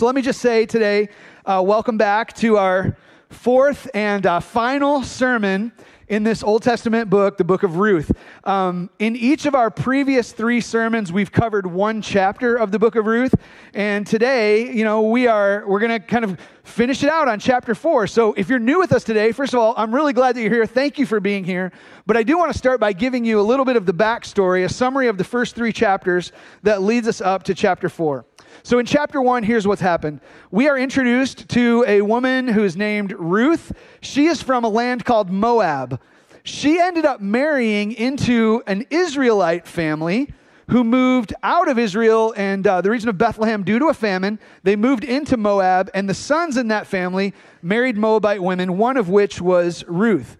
So let me just say today, uh, welcome back to our fourth and uh, final sermon in this Old Testament book, the book of Ruth. Um, in each of our previous three sermons, we've covered one chapter of the book of Ruth, and today, you know, we are we're going to kind of finish it out on chapter four. So, if you're new with us today, first of all, I'm really glad that you're here. Thank you for being here. But I do want to start by giving you a little bit of the backstory, a summary of the first three chapters that leads us up to chapter four. So, in chapter one, here's what's happened. We are introduced to a woman who is named Ruth. She is from a land called Moab. She ended up marrying into an Israelite family who moved out of Israel and uh, the region of Bethlehem due to a famine. They moved into Moab, and the sons in that family married Moabite women, one of which was Ruth.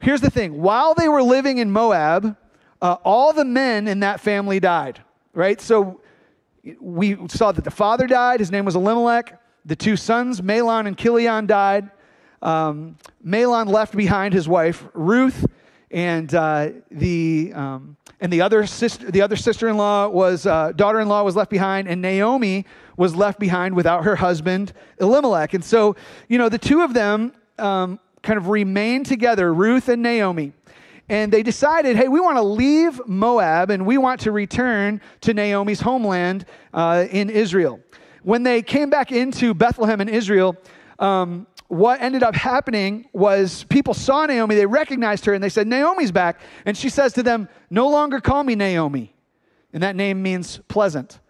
Here's the thing while they were living in Moab, uh, all the men in that family died, right? So we saw that the father died. His name was Elimelech. The two sons, Mahlon and Chilion, died. Um, Mahlon left behind his wife Ruth, and uh, the um, and the other sister, the other sister-in-law was uh, daughter-in-law was left behind, and Naomi was left behind without her husband Elimelech. And so, you know, the two of them um, kind of remained together, Ruth and Naomi and they decided, hey, we want to leave Moab and we want to return to Naomi's homeland uh, in Israel. When they came back into Bethlehem in Israel, um, what ended up happening was people saw Naomi, they recognized her, and they said, Naomi's back. And she says to them, No longer call me Naomi. And that name means pleasant.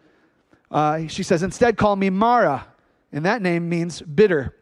Uh, she says, Instead, call me Mara. And that name means bitter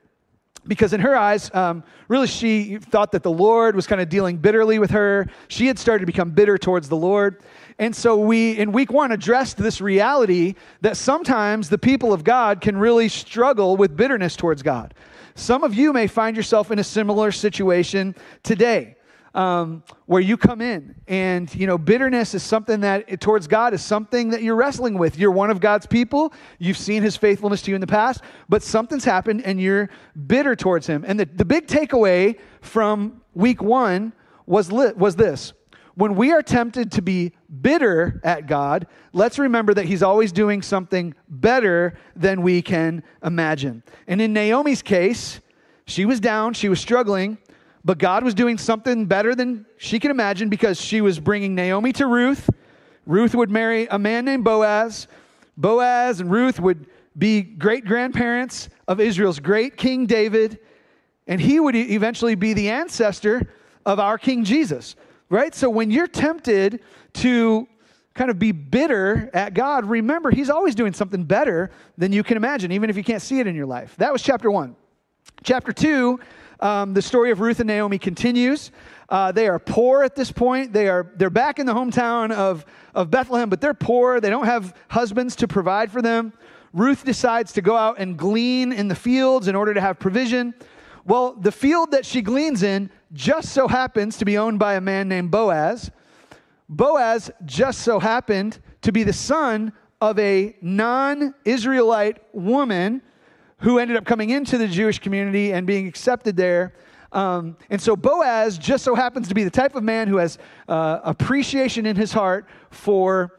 because in her eyes, um, really, she thought that the Lord was kind of dealing bitterly with her. She had started to become bitter towards the Lord. And so we, in week one, addressed this reality that sometimes the people of God can really struggle with bitterness towards God. Some of you may find yourself in a similar situation today um, where you come in. And you know bitterness is something that towards god is something that you're wrestling with. You're one of god's people. You've seen his faithfulness to you in the past but something's happened and you're bitter towards him. And the, the big takeaway from week one was, was this. When we are tempted to be bitter at God, let's remember that He's always doing something better than we can imagine. And in Naomi's case, she was down, she was struggling, but God was doing something better than she could imagine because she was bringing Naomi to Ruth. Ruth would marry a man named Boaz. Boaz and Ruth would be great grandparents of Israel's great King David, and he would eventually be the ancestor of our King Jesus, right? So when you're tempted to kind of be bitter at God, remember, He's always doing something better than you can imagine, even if you can't see it in your life. That was chapter one. Chapter two um, the story of Ruth and Naomi continues. Uh, they are poor at this point. They are they're back in the hometown of, of Bethlehem, but they're poor. They don't have husbands to provide for them. Ruth decides to go out and glean in the fields in order to have provision. Well, the field that she gleans in just so happens to be owned by a man named Boaz. Boaz just so happened to be the son of a non Israelite woman who ended up coming into the Jewish community and being accepted there. Um, and so Boaz just so happens to be the type of man who has uh, appreciation in his heart for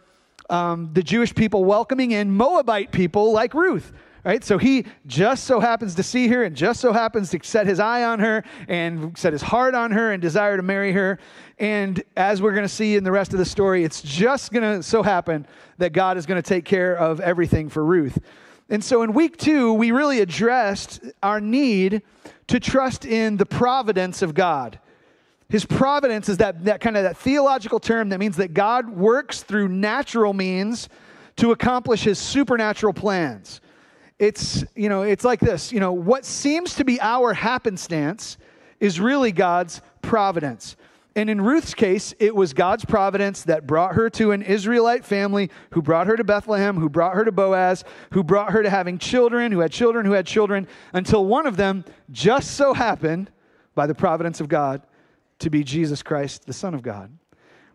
um, the Jewish people welcoming in Moabite people like Ruth. Right? So he just so happens to see her and just so happens to set his eye on her and set his heart on her and desire to marry her. And as we're going to see in the rest of the story, it's just going to so happen that God is going to take care of everything for Ruth. And so in week two, we really addressed our need to trust in the providence of God. His providence is that, that kind of that theological term that means that God works through natural means to accomplish his supernatural plans. It's, you know, it's like this, you know, what seems to be our happenstance is really God's providence. And in Ruth's case, it was God's providence that brought her to an Israelite family who brought her to Bethlehem, who brought her to Boaz, who brought her to having children, who had children, who had children, until one of them just so happened, by the providence of God, to be Jesus Christ, the Son of God.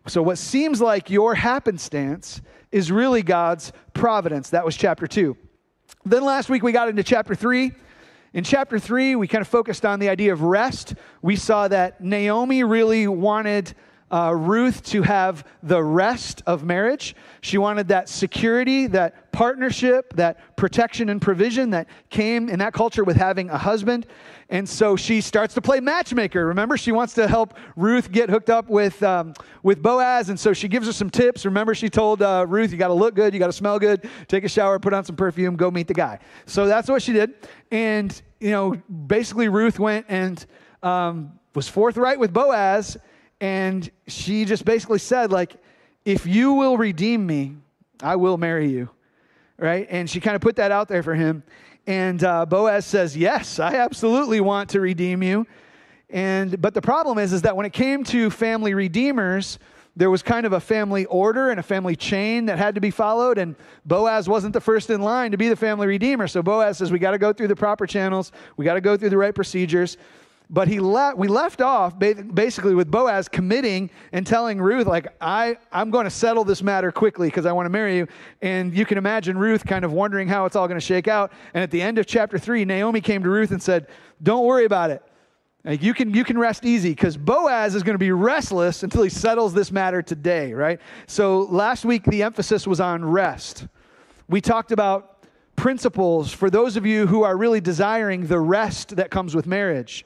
So, what seems like your happenstance is really God's providence. That was chapter two. Then last week we got into chapter three. In chapter three, we kind of focused on the idea of rest. We saw that Naomi really wanted uh, Ruth to have the rest of marriage. She wanted that security, that partnership, that protection and provision that came in that culture with having a husband. And so she starts to play matchmaker. Remember, she wants to help Ruth get hooked up with, um, with Boaz. And so she gives her some tips. Remember, she told uh, Ruth, you got to look good, you got to smell good, take a shower, put on some perfume, go meet the guy. So that's what she did. And, you know, basically, Ruth went and um, was forthright with Boaz. And she just basically said, like, if you will redeem me, I will marry you. Right? And she kind of put that out there for him. And uh, Boaz says, Yes, I absolutely want to redeem you. And but the problem is, is that when it came to family redeemers, there was kind of a family order and a family chain that had to be followed, and Boaz wasn't the first in line to be the family redeemer. So Boaz says, We got to go through the proper channels, we got to go through the right procedures. But he le- we left off basically with Boaz committing and telling Ruth, like, I, I'm going to settle this matter quickly because I want to marry you. And you can imagine Ruth kind of wondering how it's all going to shake out. And at the end of chapter three, Naomi came to Ruth and said, Don't worry about it. Like you can you can rest easy because Boaz is going to be restless until he settles this matter today, right? So last week the emphasis was on rest. We talked about principles for those of you who are really desiring the rest that comes with marriage.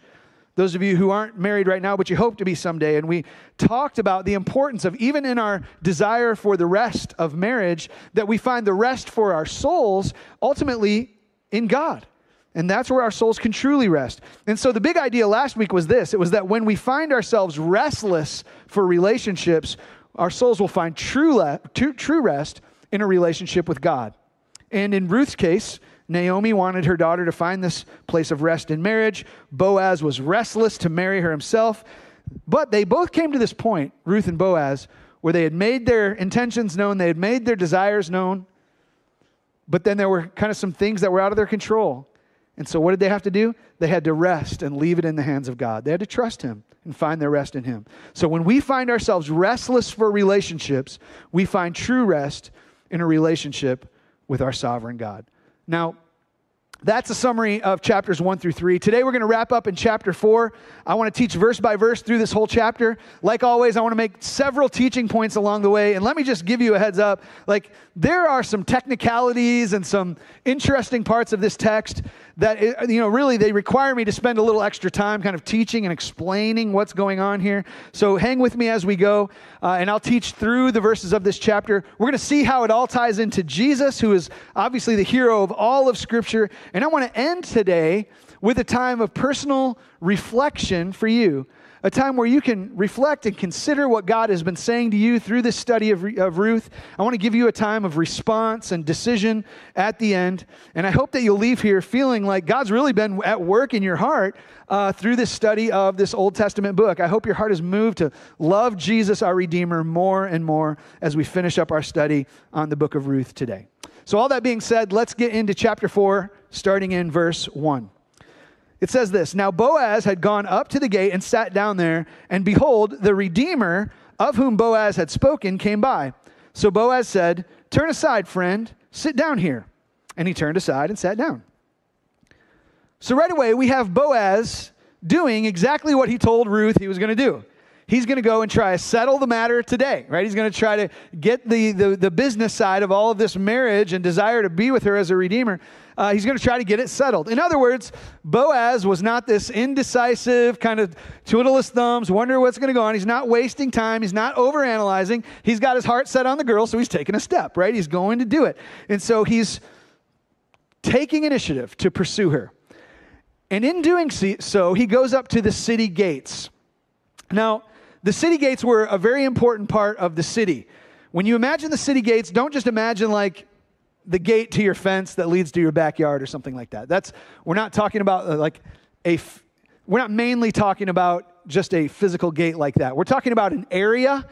Those of you who aren't married right now, but you hope to be someday. And we talked about the importance of, even in our desire for the rest of marriage, that we find the rest for our souls ultimately in God. And that's where our souls can truly rest. And so the big idea last week was this it was that when we find ourselves restless for relationships, our souls will find true, le- true rest in a relationship with God. And in Ruth's case, Naomi wanted her daughter to find this place of rest in marriage. Boaz was restless to marry her himself. But they both came to this point, Ruth and Boaz, where they had made their intentions known, they had made their desires known, but then there were kind of some things that were out of their control. And so, what did they have to do? They had to rest and leave it in the hands of God. They had to trust Him and find their rest in Him. So, when we find ourselves restless for relationships, we find true rest in a relationship with our sovereign God. Now, that's a summary of chapters one through three. Today we're going to wrap up in chapter four. I want to teach verse by verse through this whole chapter. Like always, I want to make several teaching points along the way. And let me just give you a heads up. Like, there are some technicalities and some interesting parts of this text that, you know, really they require me to spend a little extra time kind of teaching and explaining what's going on here. So hang with me as we go, uh, and I'll teach through the verses of this chapter. We're going to see how it all ties into Jesus, who is obviously the hero of all of Scripture. And I want to end today with a time of personal reflection for you a time where you can reflect and consider what God has been saying to you through this study of, of Ruth. I want to give you a time of response and decision at the end. And I hope that you'll leave here feeling like God's really been at work in your heart uh, through this study of this Old Testament book. I hope your heart is moved to love Jesus, our Redeemer, more and more as we finish up our study on the book of Ruth today. So, all that being said, let's get into chapter 4, starting in verse 1. It says this Now Boaz had gone up to the gate and sat down there, and behold, the Redeemer of whom Boaz had spoken came by. So Boaz said, Turn aside, friend, sit down here. And he turned aside and sat down. So right away, we have Boaz doing exactly what he told Ruth he was going to do. He's going to go and try to settle the matter today, right? He's going to try to get the, the, the business side of all of this marriage and desire to be with her as a redeemer uh, he's going to try to get it settled. In other words, Boaz was not this indecisive, kind of twiddle his thumbs, wonder what's going to go on. He's not wasting time. He's not overanalyzing. He's got his heart set on the girl, so he's taking a step, right? He's going to do it. And so he's taking initiative to pursue her. And in doing so, he goes up to the city gates. Now, the city gates were a very important part of the city. When you imagine the city gates, don't just imagine like the gate to your fence that leads to your backyard or something like that. That's we're not talking about uh, like a we're not mainly talking about just a physical gate like that. We're talking about an area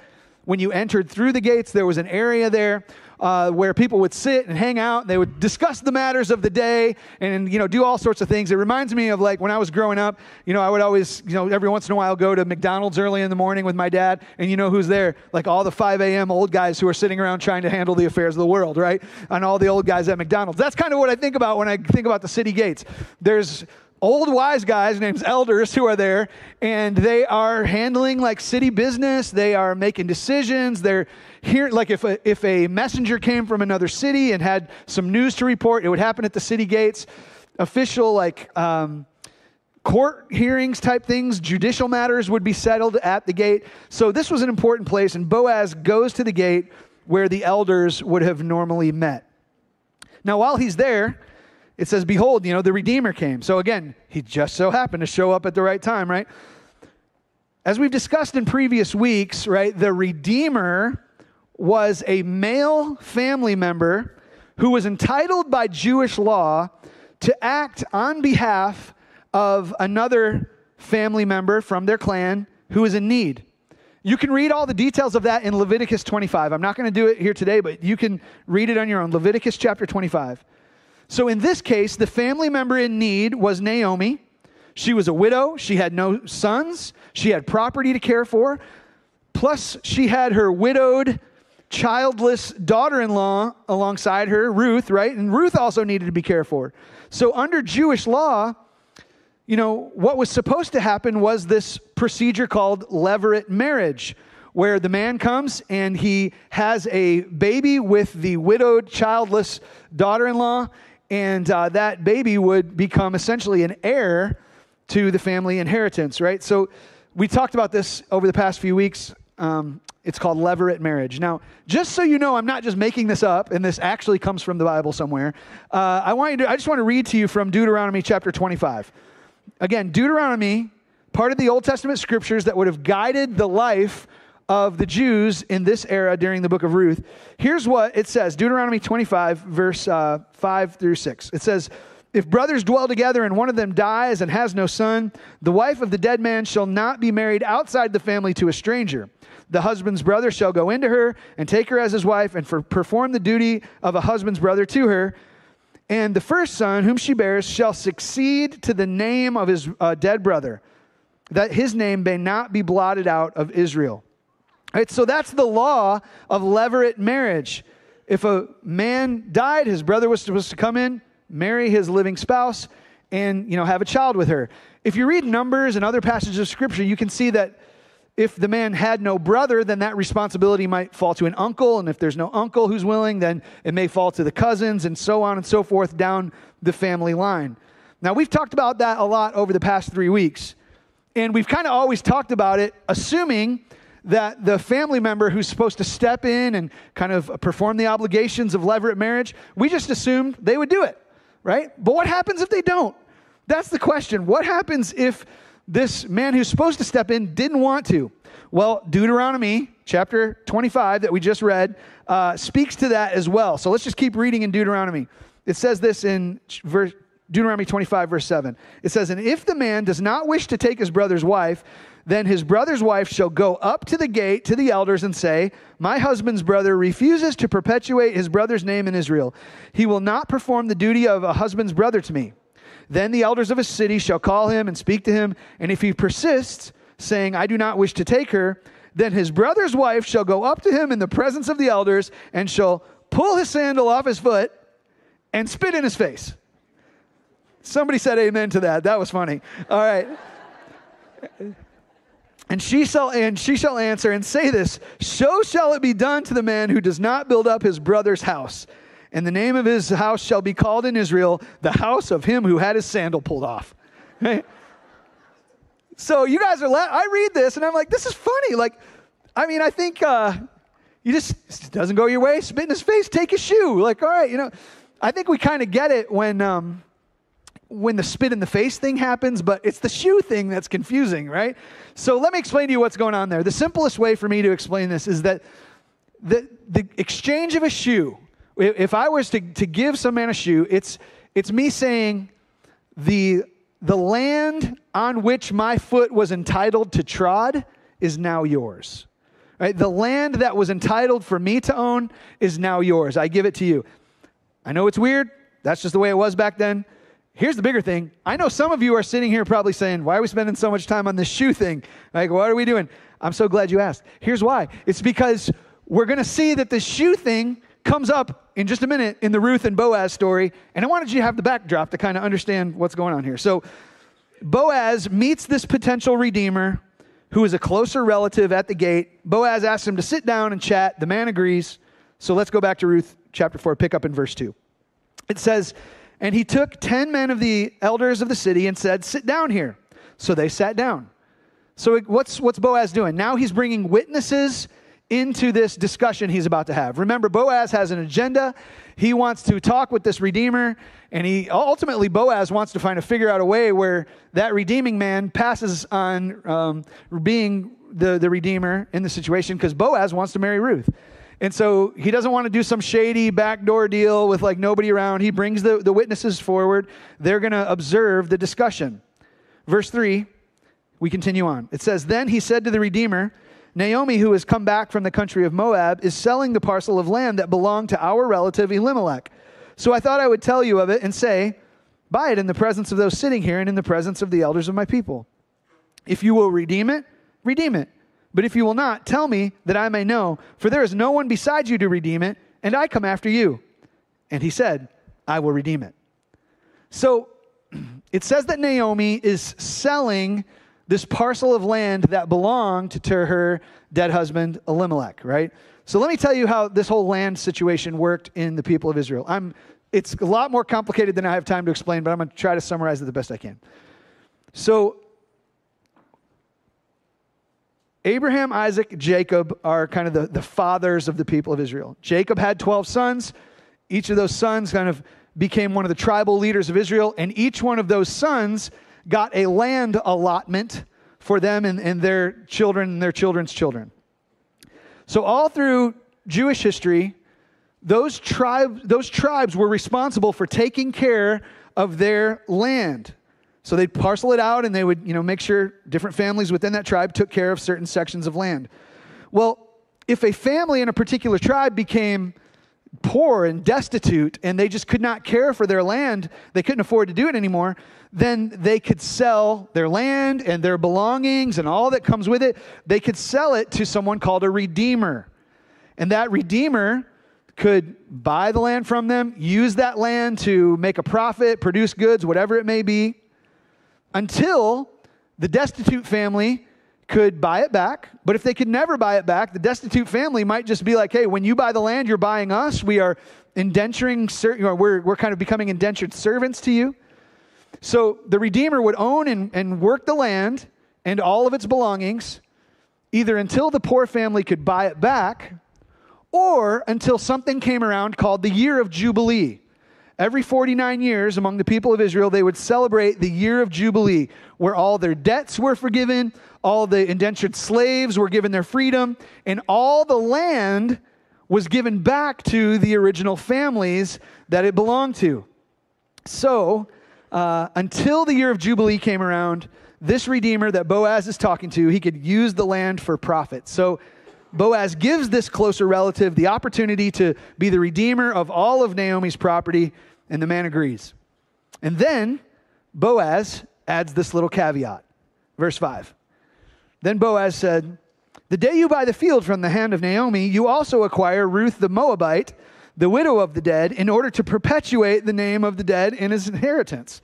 when you entered through the gates, there was an area there uh, where people would sit and hang out. And they would discuss the matters of the day and you know do all sorts of things. It reminds me of like when I was growing up. You know, I would always you know every once in a while go to McDonald's early in the morning with my dad, and you know who's there? Like all the 5 a.m. old guys who are sitting around trying to handle the affairs of the world, right? And all the old guys at McDonald's. That's kind of what I think about when I think about the city gates. There's old wise guys named elders who are there and they are handling like city business. They are making decisions. They're here like if a, if a messenger came from another city and had some news to report it would happen at the city gates. Official like um, court hearings type things judicial matters would be settled at the gate. So this was an important place and boaz goes to the gate where the elders would have normally met. Now while he's there it says, Behold, you know, the Redeemer came. So again, he just so happened to show up at the right time, right? As we've discussed in previous weeks, right, the Redeemer was a male family member who was entitled by Jewish law to act on behalf of another family member from their clan who is in need. You can read all the details of that in Leviticus 25. I'm not going to do it here today, but you can read it on your own. Leviticus chapter 25. So in this case, the family member in need was Naomi. She was a widow. She had no sons. She had property to care for. Plus, she had her widowed, childless daughter in law alongside her, Ruth, right? And Ruth also needed to be cared for. So, under Jewish law, you know, what was supposed to happen was this procedure called levirate marriage, where the man comes and he has a baby with the widowed, childless daughter in law, and uh, that baby would become essentially an heir to the family inheritance, right? So we talked about this over the past few weeks. Um, it's called levirate marriage. Now, just so you know, I'm not just making this up, and this actually comes from the Bible somewhere. Uh, I want you to, I just want to read to you from Deuteronomy chapter 25. Again, Deuteronomy, part of the Old Testament scriptures that would have guided the life of the Jews in this era during the book of Ruth. Here's what it says Deuteronomy 25, verse uh, 5 through 6. It says, If brothers dwell together and one of them dies and has no son, the wife of the dead man shall not be married outside the family to a stranger. The husband's brother shall go into her and take her as his wife and for, perform the duty of a husband's brother to her. And the first son, whom she bears, shall succeed to the name of his uh, dead brother, that his name may not be blotted out of Israel. Right, so that's the law of levirate marriage. If a man died, his brother was supposed to come in, marry his living spouse, and you know have a child with her. If you read Numbers and other passages of Scripture, you can see that if the man had no brother, then that responsibility might fall to an uncle, and if there's no uncle who's willing, then it may fall to the cousins, and so on and so forth down the family line. Now we've talked about that a lot over the past three weeks, and we've kind of always talked about it, assuming that the family member who's supposed to step in and kind of perform the obligations of levirate marriage, we just assumed they would do it, right? But what happens if they don't? That's the question. What happens if this man who's supposed to step in didn't want to? Well, Deuteronomy chapter 25 that we just read uh, speaks to that as well. So let's just keep reading in Deuteronomy. It says this in verse, Deuteronomy 25, verse 7. It says, And if the man does not wish to take his brother's wife, then his brother's wife shall go up to the gate to the elders and say, My husband's brother refuses to perpetuate his brother's name in Israel. He will not perform the duty of a husband's brother to me. Then the elders of a city shall call him and speak to him, and if he persists, saying, I do not wish to take her, then his brother's wife shall go up to him in the presence of the elders and shall pull his sandal off his foot and spit in his face. Somebody said amen to that. That was funny. All right. And she shall and she shall answer and say this, so shall it be done to the man who does not build up his brother's house. And the name of his house shall be called in Israel the house of him who had his sandal pulled off. So you guys are la- I read this and I'm like, this is funny. Like, I mean, I think uh, you just doesn't go your way, spit in his face, take his shoe. Like, all right, you know, I think we kind of get it when um, when the spit in the face thing happens, but it's the shoe thing that's confusing, right? So let me explain to you what's going on there. The simplest way for me to explain this is that the, the exchange of a shoe, if I was to, to give some man a shoe, it's, it's me saying the, the land on which my foot was entitled to trod is now yours. Right? The land that was entitled for me to own is now yours. I give it to you. I know it's weird. That's just the way it was back then. Here's the bigger thing. I know some of you are sitting here probably saying, Why are we spending so much time on this shoe thing? Like, what are we doing? I'm so glad you asked. Here's why it's because we're going to see that the shoe thing comes up in just a minute in the Ruth and Boaz story. And I wanted you to have the backdrop to kind of understand what's going on here. So, Boaz meets this potential redeemer who is a closer relative at the gate. Boaz asks him to sit down and chat. The man agrees. So let's go back to Ruth chapter 4, pick up in verse 2. It says, And he took 10 men of the elders of the city and said, Sit down here. So they sat down. So what's, what's Boaz doing? Now he's bringing witnesses into this discussion he's about to have. Remember, Boaz has an agenda. He wants to talk with this Redeemer, and he ultimately, Boaz wants to find a figure out a way where that redeeming man passes on um, being the, the Redeemer in the situation because Boaz wants to marry Ruth. And so he doesn't want to do some shady backdoor deal with like nobody around. He brings the, the witnesses forward. They're going to observe the discussion. Verse 3, we continue on. It says, Then he said to the Redeemer, Naomi, who has come back from the country of Moab, is selling the parcel of land that belonged to our relative Elimelech. So I thought I would tell you of it and say, Buy it in the presence of those sitting here and in the presence of the elders of my people. If you will redeem it, redeem it. But if you will not, tell me that I may know, for there is no one besides you to redeem it, and I come after you. And he said, I will redeem it. So it says that Naomi is selling this parcel of land that belonged to her dead husband, Elimelech, right? So let me tell you how this whole land situation worked in the people of Israel. I'm, it's a lot more complicated than I have time to explain, but I'm going to try to summarize it the best I can. So Abraham, Isaac, Jacob are kind of the, the fathers of the people of Israel. Jacob had 12 sons. Each of those sons kind of became one of the tribal leaders of Israel, and each one of those sons got a land allotment for them and, and their children and their children's children. So, all through Jewish history, those, tribe, those tribes were responsible for taking care of their land. So they'd parcel it out and they would, you know, make sure different families within that tribe took care of certain sections of land. Well, if a family in a particular tribe became poor and destitute and they just could not care for their land, they couldn't afford to do it anymore, then they could sell their land and their belongings and all that comes with it. They could sell it to someone called a redeemer. And that redeemer could buy the land from them, use that land to make a profit, produce goods, whatever it may be until the destitute family could buy it back. But if they could never buy it back, the destitute family might just be like, hey, when you buy the land, you're buying us. We are indenturing, we're, we're kind of becoming indentured servants to you. So the Redeemer would own and, and work the land and all of its belongings, either until the poor family could buy it back or until something came around called the year of Jubilee. Every 49 years, among the people of Israel, they would celebrate the year of Jubilee, where all their debts were forgiven, all the indentured slaves were given their freedom, and all the land was given back to the original families that it belonged to. So, uh, until the year of Jubilee came around, this Redeemer that Boaz is talking to, he could use the land for profit. So, Boaz gives this closer relative the opportunity to be the redeemer of all of Naomi's property and the man agrees. And then Boaz adds this little caveat. Verse 5. Then Boaz said, The day you buy the field from the hand of Naomi, you also acquire Ruth the Moabite, the widow of the dead, in order to perpetuate the name of the dead in his inheritance.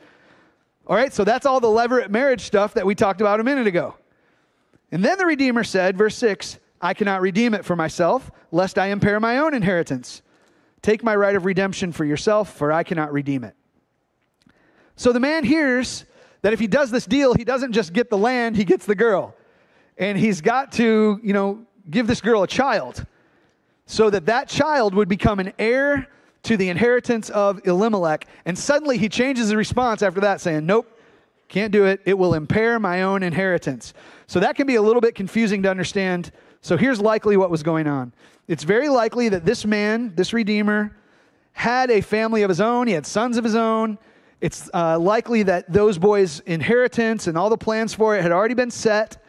All right, so that's all the levirate marriage stuff that we talked about a minute ago. And then the Redeemer said, verse 6, I cannot redeem it for myself, lest I impair my own inheritance. Take my right of redemption for yourself, for I cannot redeem it. So the man hears that if he does this deal, he doesn't just get the land, he gets the girl. And he's got to, you know, give this girl a child so that that child would become an heir to the inheritance of Elimelech. And suddenly he changes his response after that, saying, Nope, can't do it. It will impair my own inheritance. So that can be a little bit confusing to understand. So here's likely what was going on it's very likely that this man, this Redeemer, had a family of his own. He had sons of his own. It's uh, likely that those boys' inheritance and all the plans for it had already been set.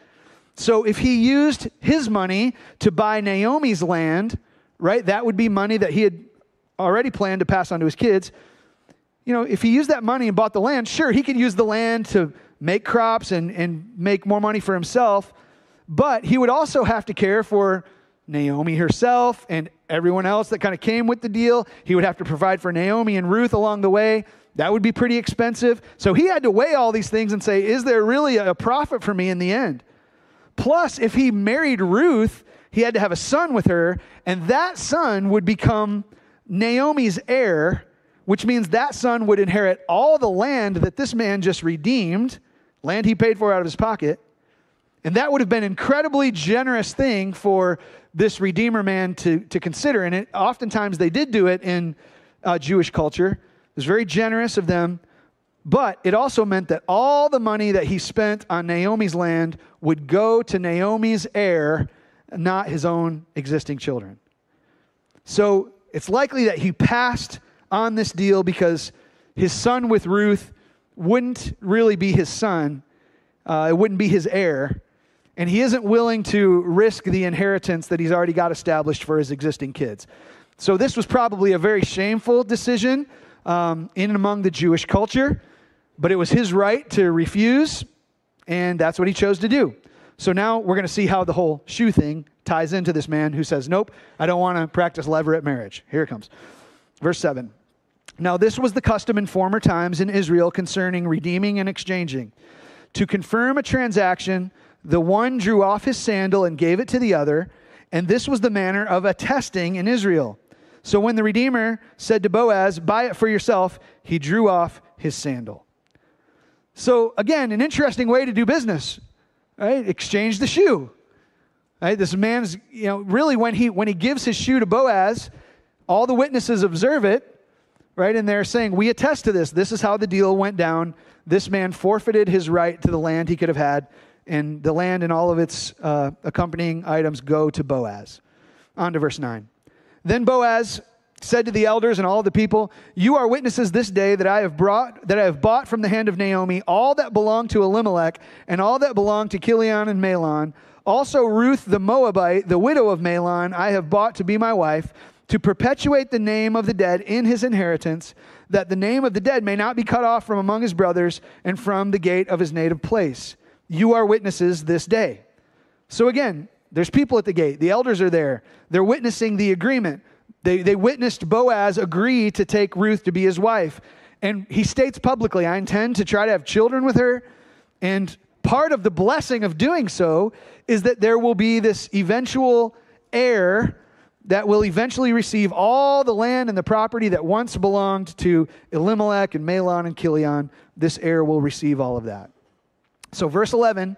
So if he used his money to buy Naomi's land, right, that would be money that he had already planned to pass on to his kids. You know, if he used that money and bought the land, sure, he could use the land to make crops and, and make more money for himself, but he would also have to care for Naomi herself and everyone else that kind of came with the deal. He would have to provide for Naomi and Ruth along the way. That would be pretty expensive. So he had to weigh all these things and say, is there really a profit for me in the end? Plus, if he married Ruth, he had to have a son with her, and that son would become Naomi's heir, which means that son would inherit all the land that this man just redeemed, land he paid for out of his pocket. And that would have been an incredibly generous thing for this Redeemer man to, to consider. And it, oftentimes they did do it in uh, Jewish culture. It was very generous of them. But it also meant that all the money that he spent on Naomi's land would go to Naomi's heir, not his own existing children. So it's likely that he passed on this deal because his son with Ruth wouldn't really be his son, uh, it wouldn't be his heir. And he isn't willing to risk the inheritance that he's already got established for his existing kids. So, this was probably a very shameful decision um, in and among the Jewish culture, but it was his right to refuse, and that's what he chose to do. So, now we're going to see how the whole shoe thing ties into this man who says, Nope, I don't want to practice levirate marriage. Here it comes. Verse 7. Now, this was the custom in former times in Israel concerning redeeming and exchanging. To confirm a transaction, the one drew off his sandal and gave it to the other, and this was the manner of attesting in Israel. So when the Redeemer said to Boaz, Buy it for yourself, he drew off his sandal. So, again, an interesting way to do business, right? Exchange the shoe. Right? This man's, you know, really when he when he gives his shoe to Boaz, all the witnesses observe it, right? And they're saying, We attest to this. This is how the deal went down. This man forfeited his right to the land he could have had, and the land and all of its uh, accompanying items go to Boaz. On to verse 9. Then Boaz said to the elders and all the people, You are witnesses this day that I have brought that I have bought from the hand of Naomi all that belonged to Elimelech and all that belonged to Chilion and Mahlon. Also Ruth the Moabite, the widow of Mahlon, I have bought to be my wife to perpetuate the name of the dead in his inheritance, that the name of the dead may not be cut off from among his brothers and from the gate of his native place. You are witnesses this day. So again, there's people at the gate. The elders are there. They're witnessing the agreement. They, they witnessed Boaz agree to take Ruth to be his wife. And he states publicly, I intend to try to have children with her. And part of the blessing of doing so is that there will be this eventual heir that will eventually receive all the land and the property that once belonged to Elimelech and Mahlon and Chilion. This heir will receive all of that. So, verse 11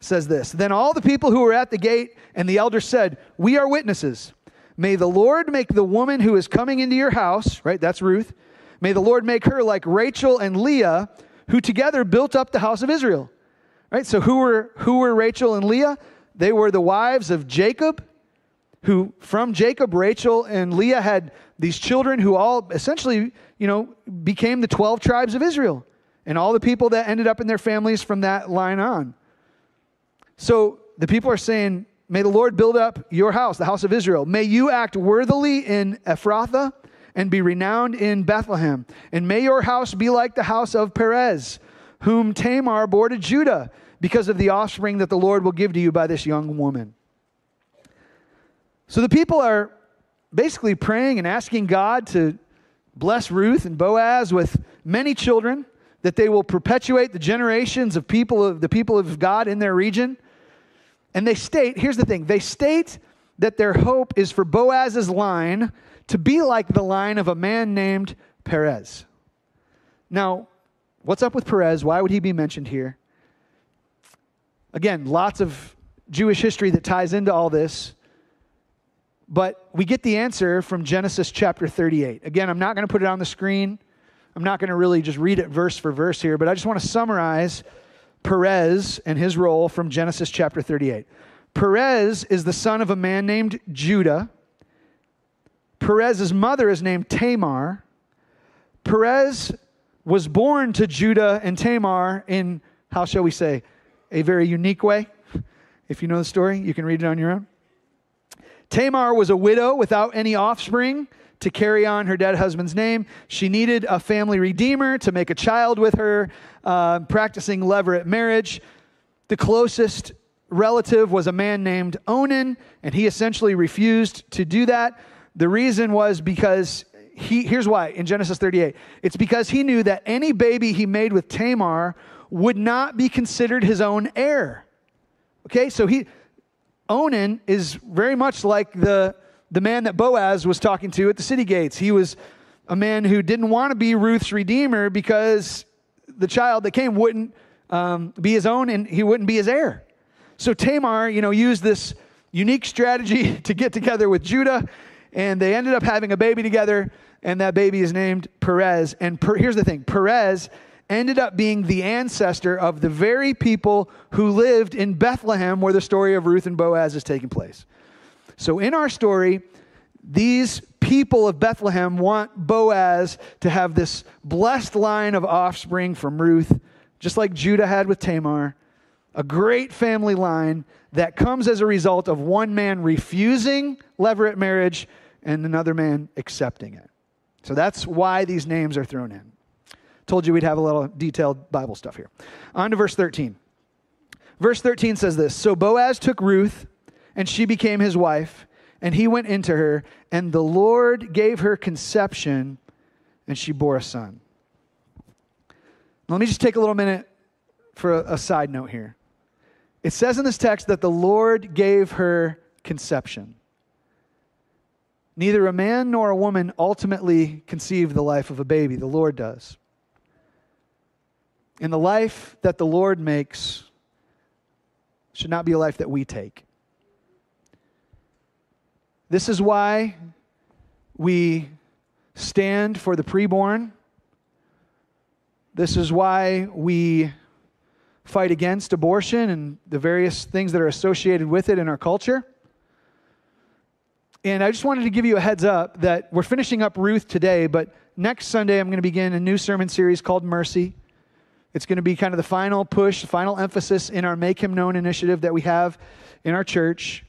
says this Then all the people who were at the gate and the elders said, We are witnesses. May the Lord make the woman who is coming into your house, right? That's Ruth. May the Lord make her like Rachel and Leah, who together built up the house of Israel. Right? So who were who were Rachel and Leah? They were the wives of Jacob who from Jacob, Rachel, and Leah had these children who all essentially, you know, became the 12 tribes of Israel and all the people that ended up in their families from that line on. So the people are saying, May the Lord build up your house, the house of Israel. May you act worthily in Ephrathah and be renowned in Bethlehem. And may your house be like the house of Perez, whom Tamar bore to Judah, because of the offspring that the Lord will give to you by this young woman. So the people are basically praying and asking God to bless Ruth and Boaz with many children, that they will perpetuate the generations of people of the people of God in their region. And they state, here's the thing, they state that their hope is for Boaz's line to be like the line of a man named Perez. Now, what's up with Perez? Why would he be mentioned here? Again, lots of Jewish history that ties into all this. But we get the answer from Genesis chapter 38. Again, I'm not going to put it on the screen. I'm not going to really just read it verse for verse here, but I just want to summarize Perez and his role from Genesis chapter 38. Perez is the son of a man named Judah. Perez's mother is named Tamar. Perez was born to Judah and Tamar in, how shall we say, a very unique way. If you know the story, you can read it on your own. Tamar was a widow without any offspring to carry on her dead husband's name. She needed a family redeemer to make a child with her, uh, practicing levirate marriage. The closest relative was a man named Onan, and he essentially refused to do that. The reason was because he, here's why in Genesis 38 it's because he knew that any baby he made with Tamar would not be considered his own heir. Okay, so he, Onan is very much like the, the man that Boaz was talking to at the city gates. He was a man who didn't want to be Ruth's redeemer because the child that came wouldn't um, be his own and he wouldn't be his heir. So Tamar, you know, used this unique strategy to get together with Judah, and they ended up having a baby together, and that baby is named Perez. And per, here's the thing Perez ended up being the ancestor of the very people who lived in Bethlehem where the story of Ruth and Boaz is taking place. So in our story, these people of Bethlehem want Boaz to have this blessed line of offspring from Ruth, just like Judah had with Tamar, a great family line that comes as a result of one man refusing levirate marriage and another man accepting it. So that's why these names are thrown in. Told you we'd have a little detailed Bible stuff here. On to verse 13. Verse 13 says this So Boaz took Ruth, and she became his wife, and he went into her, and the Lord gave her conception, and she bore a son. Let me just take a little minute for a, a side note here. It says in this text that the Lord gave her conception. Neither a man nor a woman ultimately conceive the life of a baby, the Lord does. And the life that the Lord makes should not be a life that we take. This is why we stand for the preborn. This is why we fight against abortion and the various things that are associated with it in our culture. And I just wanted to give you a heads up that we're finishing up Ruth today, but next Sunday I'm going to begin a new sermon series called Mercy. It's going to be kind of the final push, final emphasis in our Make Him Known initiative that we have in our church.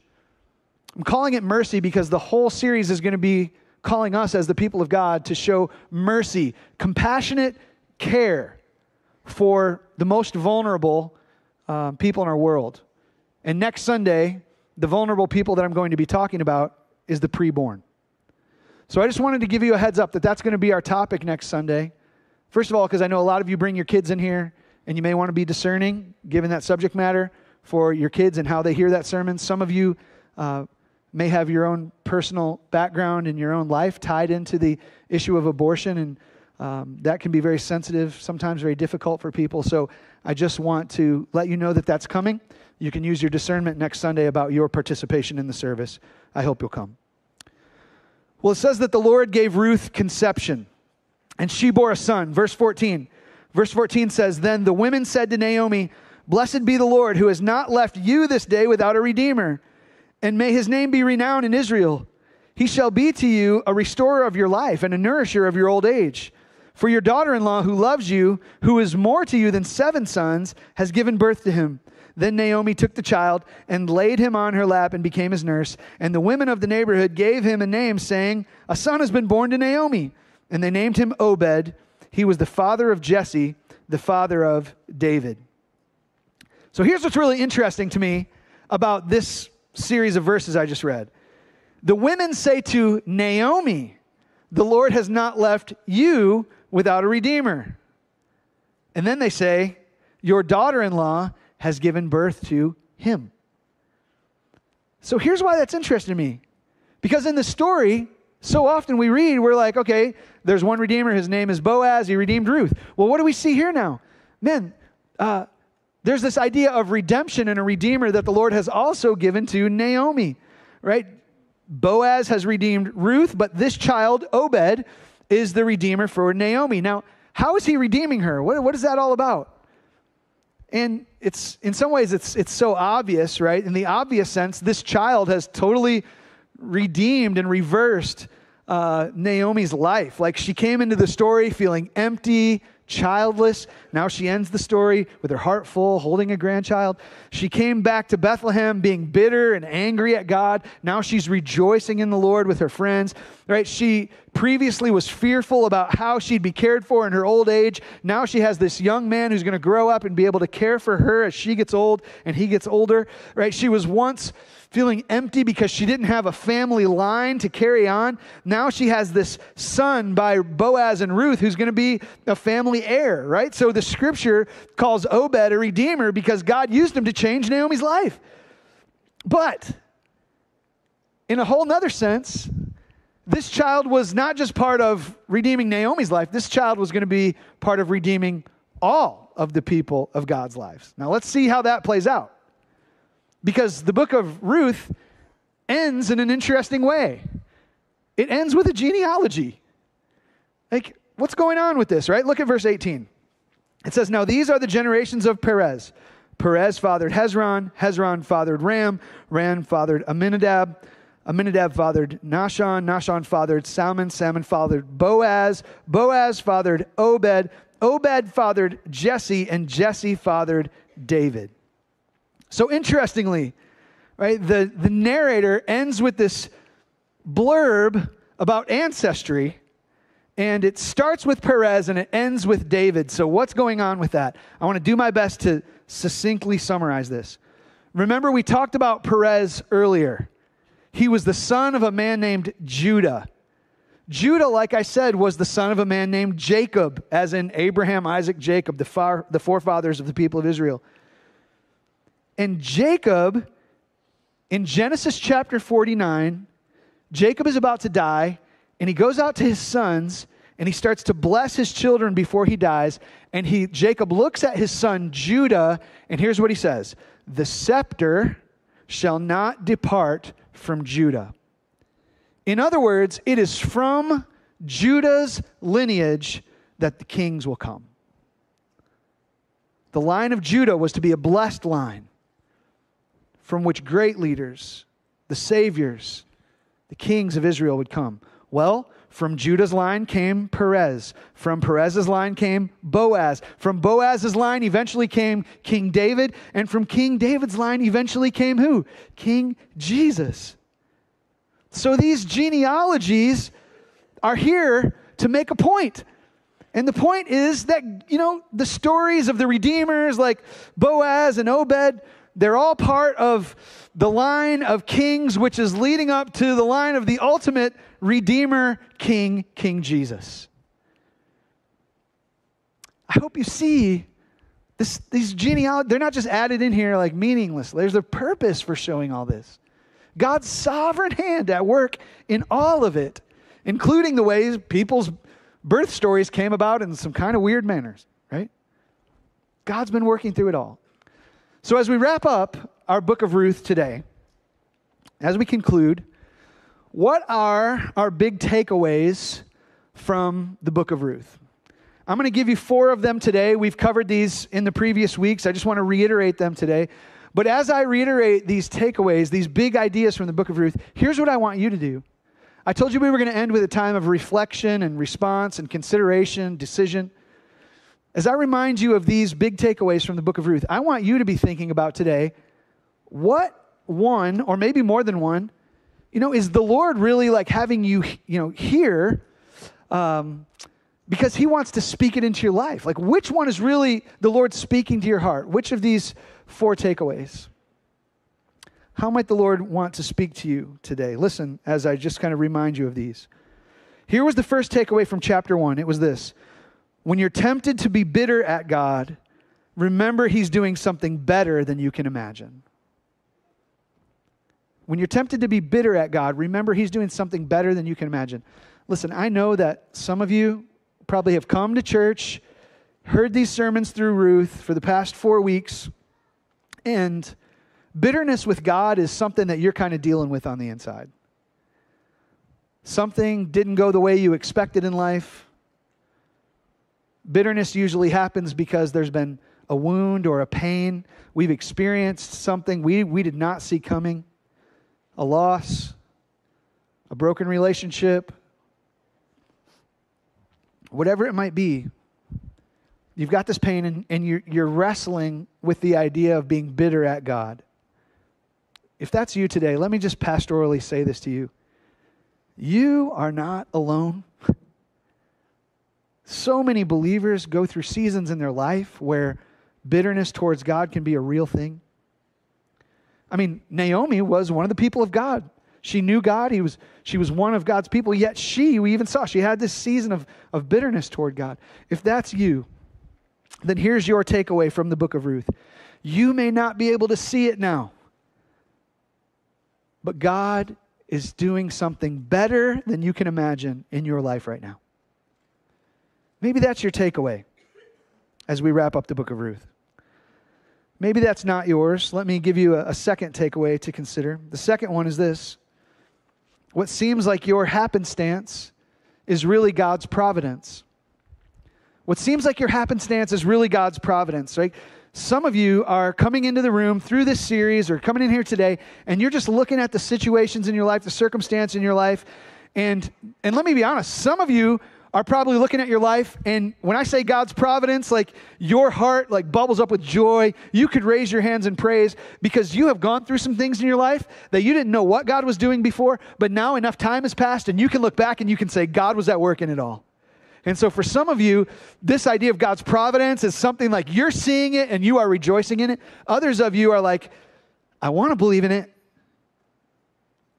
I'm calling it mercy because the whole series is going to be calling us as the people of God to show mercy, compassionate care for the most vulnerable um, people in our world. And next Sunday, the vulnerable people that I'm going to be talking about is the preborn. So I just wanted to give you a heads up that that's going to be our topic next Sunday. First of all, because I know a lot of you bring your kids in here and you may want to be discerning, given that subject matter, for your kids and how they hear that sermon. Some of you uh, may have your own personal background and your own life tied into the issue of abortion, and um, that can be very sensitive, sometimes very difficult for people. So I just want to let you know that that's coming. You can use your discernment next Sunday about your participation in the service. I hope you'll come. Well, it says that the Lord gave Ruth conception. And she bore a son. Verse 14. Verse 14 says, Then the women said to Naomi, Blessed be the Lord, who has not left you this day without a redeemer, and may his name be renowned in Israel. He shall be to you a restorer of your life and a nourisher of your old age. For your daughter in law, who loves you, who is more to you than seven sons, has given birth to him. Then Naomi took the child and laid him on her lap and became his nurse. And the women of the neighborhood gave him a name, saying, A son has been born to Naomi and they named him Obed. He was the father of Jesse, the father of David. So here's what's really interesting to me about this series of verses I just read. The women say to Naomi, The Lord has not left you without a redeemer. And then they say, Your daughter in law has given birth to him. So here's why that's interesting to me. Because in the story, so often we read, we're like, okay, there's one Redeemer. His name is Boaz. He redeemed Ruth. Well, what do we see here now? Men, uh, there's this idea of redemption and a Redeemer that the Lord has also given to Naomi, right? Boaz has redeemed Ruth, but this child, Obed, is the Redeemer for Naomi. Now, how is he redeeming her? What, what is that all about? And it's in some ways it's it's so obvious, right? In the obvious sense, this child has totally redeemed and reversed uh, Naomi's life. Like she came into the story feeling empty, childless. Now she ends the story with her heart full, holding a grandchild. She came back to Bethlehem being bitter and angry at God. Now she's rejoicing in the Lord with her friends. Right? She previously was fearful about how she'd be cared for in her old age. Now she has this young man who's going to grow up and be able to care for her as she gets old and he gets older, right? She was once feeling empty because she didn't have a family line to carry on. Now she has this son by Boaz and Ruth who's going to be a family heir, right? So the scripture calls Obed a redeemer because God used him to change Naomi's life. But in a whole nother sense, this child was not just part of redeeming Naomi's life, this child was going to be part of redeeming all of the people of God's lives. Now let's see how that plays out. Because the book of Ruth ends in an interesting way. It ends with a genealogy. Like, what's going on with this, right? Look at verse 18. It says, Now these are the generations of Perez. Perez fathered Hezron, Hezron fathered Ram, Ram fathered Amminadab. Amminadab fathered Nahshon, Nahshon fathered Salmon, Salmon fathered Boaz, Boaz fathered Obed, Obed fathered Jesse, and Jesse fathered David. So interestingly, right, the, the narrator ends with this blurb about ancestry, and it starts with Perez and it ends with David. So what's going on with that? I want to do my best to succinctly summarize this. Remember, we talked about Perez earlier. He was the son of a man named Judah. Judah, like I said, was the son of a man named Jacob, as in Abraham, Isaac, Jacob, the, far, the forefathers of the people of Israel. And Jacob, in Genesis chapter 49, Jacob is about to die, and he goes out to his sons and he starts to bless his children before he dies. And he, Jacob looks at his son Judah, and here's what he says The scepter shall not depart from Judah. In other words, it is from Judah's lineage that the kings will come. The line of Judah was to be a blessed line from which great leaders, the saviors, the kings of Israel would come. Well, from Judah's line came Perez. From Perez's line came Boaz. From Boaz's line eventually came King David. And from King David's line eventually came who? King Jesus. So these genealogies are here to make a point. And the point is that, you know, the stories of the redeemers like Boaz and Obed, they're all part of the line of kings, which is leading up to the line of the ultimate Redeemer, King, King Jesus. I hope you see this, these genealogies, they're not just added in here like meaningless. There's a purpose for showing all this. God's sovereign hand at work in all of it, including the ways people's birth stories came about in some kind of weird manners, right? God's been working through it all. So, as we wrap up our book of Ruth today, as we conclude, what are our big takeaways from the book of Ruth? I'm going to give you four of them today. We've covered these in the previous weeks. I just want to reiterate them today. But as I reiterate these takeaways, these big ideas from the book of Ruth, here's what I want you to do. I told you we were going to end with a time of reflection and response and consideration, decision. As I remind you of these big takeaways from the book of Ruth, I want you to be thinking about today what one, or maybe more than one, you know, is the Lord really like having you, you know, hear um, because He wants to speak it into your life? Like, which one is really the Lord speaking to your heart? Which of these four takeaways? How might the Lord want to speak to you today? Listen, as I just kind of remind you of these. Here was the first takeaway from chapter one it was this When you're tempted to be bitter at God, remember He's doing something better than you can imagine. When you're tempted to be bitter at God, remember He's doing something better than you can imagine. Listen, I know that some of you probably have come to church, heard these sermons through Ruth for the past four weeks, and bitterness with God is something that you're kind of dealing with on the inside. Something didn't go the way you expected in life. Bitterness usually happens because there's been a wound or a pain. We've experienced something we, we did not see coming a loss, a broken relationship, whatever it might be, you've got this pain and, and you're, you're wrestling with the idea of being bitter at God. If that's you today, let me just pastorally say this to you. you are not alone. So many believers go through seasons in their life where bitterness towards God can be a real thing. I mean, Naomi was one of the people of God. She knew God. He was, she was one of God's people, yet she, we even saw, she had this season of, of bitterness toward God. If that's you, then here's your takeaway from the book of Ruth. You may not be able to see it now, but God is doing something better than you can imagine in your life right now. Maybe that's your takeaway as we wrap up the book of Ruth. Maybe that's not yours. Let me give you a, a, second takeaway to consider. The second one is this what seems like your happenstance is really God's providence. What seems like your happenstance is really God's providence, right? Some of you are coming into the room through this series or coming in here today, and you're just looking at the situations in your life, the circumstance in your life. And, and let me be honest, some of you are probably looking at your life and when I say God's providence, like your heart like bubbles up with joy. You could raise your hands in praise because you have gone through some things in your life that you didn't know what God was doing before, but now enough time has passed and you can look back and you can say God was at work in it all. And so for some of you, this idea of God's providence is something like you're seeing it and you are rejoicing in it. Others of you are like, I want to believe in it.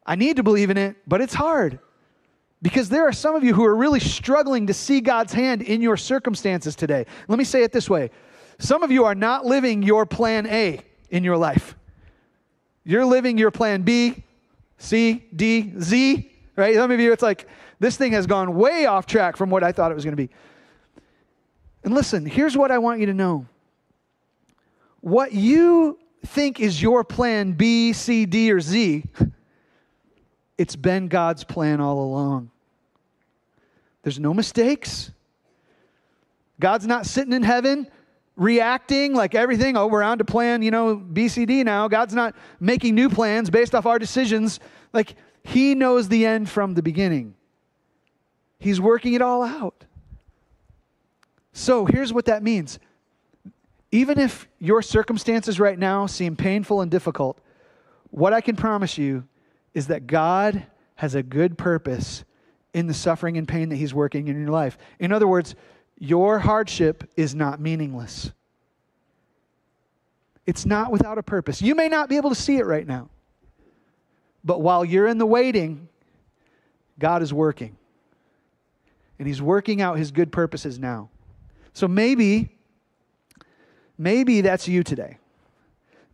I need to believe in it, but it's hard. Because there are some of you who are really struggling to see God's hand in your circumstances today. Let me say it this way some of you are not living your plan A in your life. You're living your plan B, C, D, Z, right? Some of you, it's like, this thing has gone way off track from what I thought it was going to be. And listen, here's what I want you to know what you think is your plan B, C, D, or Z it's been God's plan all along. There's no mistakes. God's not sitting in heaven reacting like everything. Oh, we're on to plan, you know, BCD now. God's not making new plans based off our decisions. Like, He knows the end from the beginning, He's working it all out. So, here's what that means. Even if your circumstances right now seem painful and difficult, what I can promise you is that God has a good purpose in the suffering and pain that He's working in your life. In other words, your hardship is not meaningless. It's not without a purpose. You may not be able to see it right now, but while you're in the waiting, God is working. And He's working out His good purposes now. So maybe, maybe that's you today.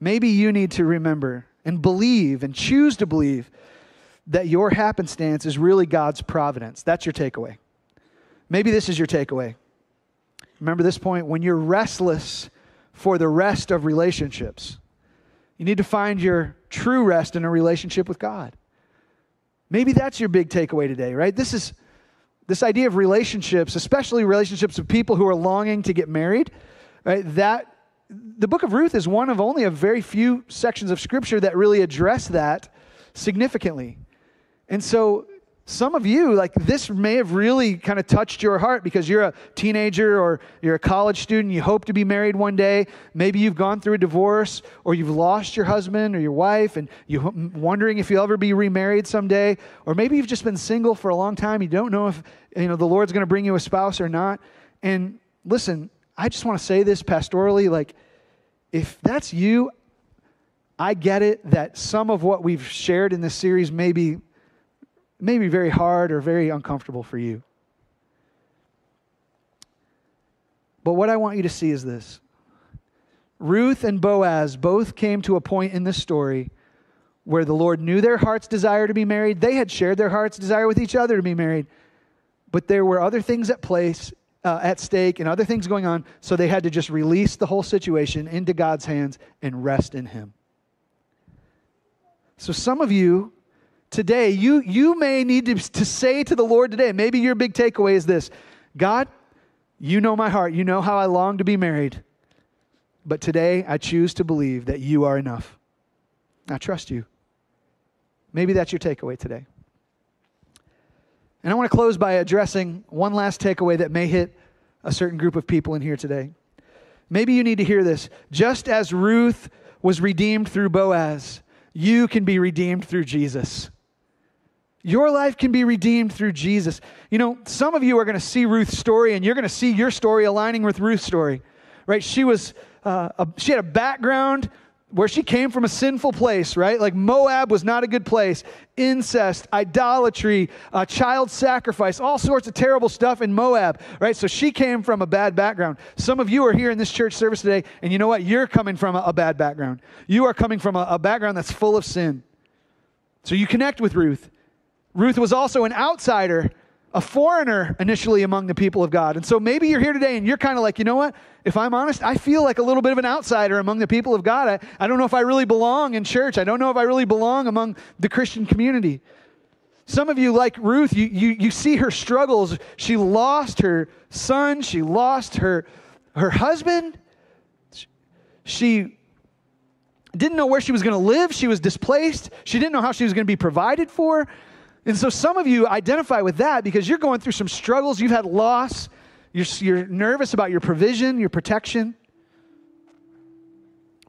Maybe you need to remember and believe and choose to believe that your happenstance is really God's providence. That's your takeaway. Maybe this is your takeaway. Remember this point when you're restless for the rest of relationships, you need to find your true rest in a relationship with God. Maybe that's your big takeaway today, right? This is this idea of relationships, especially relationships with people who are longing to get married, right? That the book of Ruth is one of only a very few sections of scripture that really address that significantly. And so some of you, like this may have really kind of touched your heart because you're a teenager or you're a college student, you hope to be married one day. Maybe you've gone through a divorce or you've lost your husband or your wife and you're wondering if you'll ever be remarried someday. Or maybe you've just been single for a long time. You don't know if you know the Lord's going to bring you a spouse or not. And listen, I just want to say this pastorally like, if that's you, I get it that some of what we've shared in this series may be, may be very hard or very uncomfortable for you. But what I want you to see is this Ruth and Boaz both came to a point in this story where the Lord knew their heart's desire to be married. They had shared their heart's desire with each other to be married. But there were other things at place uh, at stake and other things going on, so they had to just release the whole situation into God's hands and rest in Him. So, some of you today, you, you may need to, to say to the Lord today, maybe your big takeaway is this God, you know my heart. You know how I long to be married. But today, I choose to believe that you are enough. I trust you. Maybe that's your takeaway today. And I want to close by addressing one last takeaway that may hit a certain group of people in here today. Maybe you need to hear this. Just as Ruth was redeemed through Boaz, you can be redeemed through Jesus. Your life can be redeemed through Jesus. You know, some of you are going to see Ruth's story and you're going to see your story aligning with Ruth's story, right? She was, uh, a, she had a background where she came from a sinful place, right? Like Moab was not a good place. Incest, idolatry, uh, child sacrifice, all sorts of terrible stuff in Moab, right? So she came from a bad background. Some of you are here in this church service today, and you know what? You're coming from a, a bad background. You are coming from a, a background that's full of sin. So you connect with Ruth. Ruth was also an outsider, a foreigner initially among the people of God. And so maybe you're here today and you're kind of like, you know what? If I'm honest, I feel like a little bit of an outsider among the people of God. I, I don't know if I really belong in church. I don't know if I really belong among the Christian community. Some of you, like Ruth, you, you, you see her struggles. She lost her son, she lost her, her husband. She didn't know where she was going to live. She was displaced. She didn't know how she was going to be provided for. And so some of you identify with that because you're going through some struggles. You've had loss. You're, you're nervous about your provision, your protection.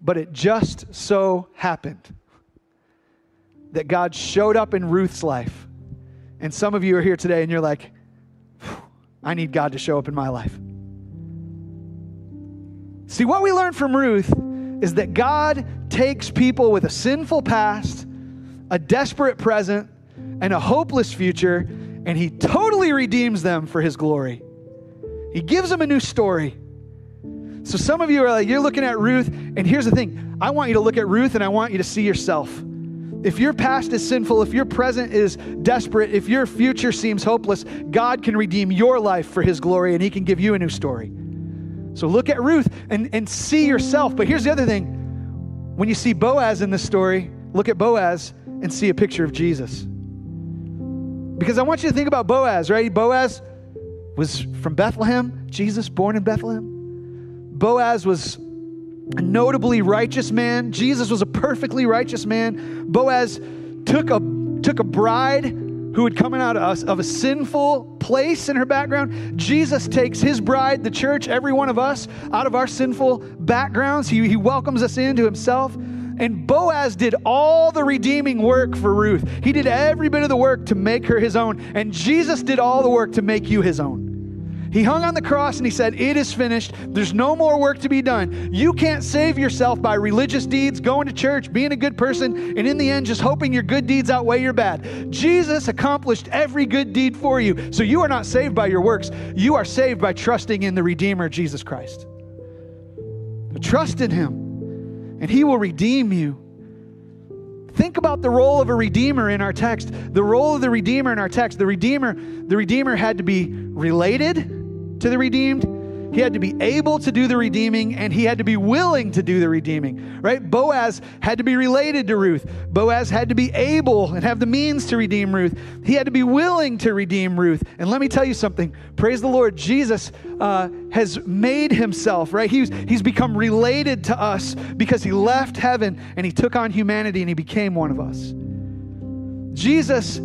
But it just so happened that God showed up in Ruth's life. And some of you are here today and you're like, I need God to show up in my life. See, what we learned from Ruth is that God takes people with a sinful past, a desperate present, and a hopeless future, and he totally redeems them for his glory. He gives them a new story. So some of you are like, you're looking at Ruth, and here's the thing I want you to look at Ruth and I want you to see yourself. If your past is sinful, if your present is desperate, if your future seems hopeless, God can redeem your life for his glory and he can give you a new story. So look at Ruth and, and see yourself. But here's the other thing when you see Boaz in this story, look at Boaz and see a picture of Jesus. Because I want you to think about Boaz, right? Boaz was from Bethlehem, Jesus born in Bethlehem. Boaz was a notably righteous man. Jesus was a perfectly righteous man. Boaz took a, took a bride who had come out of a, of a sinful place in her background. Jesus takes his bride, the church, every one of us, out of our sinful backgrounds. He, he welcomes us into himself. And Boaz did all the redeeming work for Ruth. He did every bit of the work to make her his own. And Jesus did all the work to make you his own. He hung on the cross and he said, It is finished. There's no more work to be done. You can't save yourself by religious deeds, going to church, being a good person, and in the end, just hoping your good deeds outweigh your bad. Jesus accomplished every good deed for you. So you are not saved by your works. You are saved by trusting in the Redeemer, Jesus Christ. Trust in him and he will redeem you. Think about the role of a redeemer in our text. The role of the redeemer in our text. The redeemer, the redeemer had to be related to the redeemed he had to be able to do the redeeming and he had to be willing to do the redeeming, right? Boaz had to be related to Ruth. Boaz had to be able and have the means to redeem Ruth. He had to be willing to redeem Ruth. And let me tell you something. Praise the Lord. Jesus uh, has made himself, right? He's, he's become related to us because he left heaven and he took on humanity and he became one of us. Jesus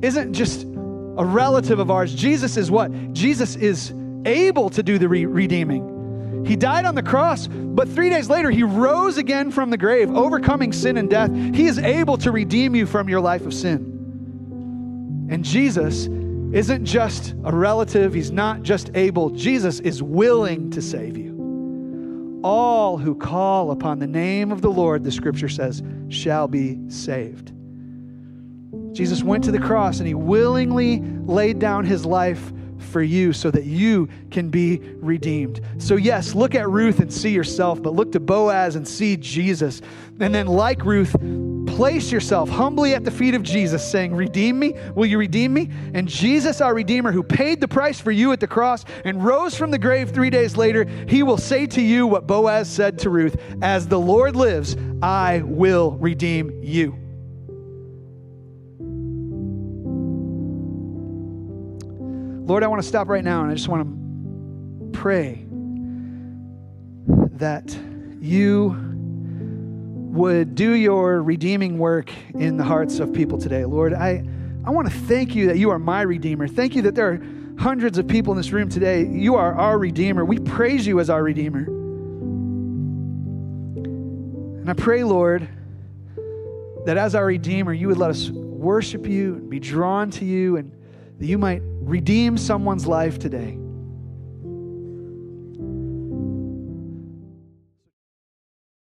isn't just a relative of ours. Jesus is what? Jesus is able to do the re- redeeming. He died on the cross, but three days later, he rose again from the grave, overcoming sin and death. He is able to redeem you from your life of sin. And Jesus isn't just a relative, he's not just able, Jesus is willing to save you. All who call upon the name of the Lord, the scripture says, shall be saved. Jesus went to the cross and he willingly laid down his life for you so that you can be redeemed. So, yes, look at Ruth and see yourself, but look to Boaz and see Jesus. And then, like Ruth, place yourself humbly at the feet of Jesus, saying, Redeem me. Will you redeem me? And Jesus, our Redeemer, who paid the price for you at the cross and rose from the grave three days later, he will say to you what Boaz said to Ruth As the Lord lives, I will redeem you. Lord, I want to stop right now and I just want to pray that you would do your redeeming work in the hearts of people today. Lord, I, I want to thank you that you are my Redeemer. Thank you that there are hundreds of people in this room today. You are our Redeemer. We praise you as our Redeemer. And I pray, Lord, that as our Redeemer, you would let us worship you and be drawn to you and that you might redeem someone's life today.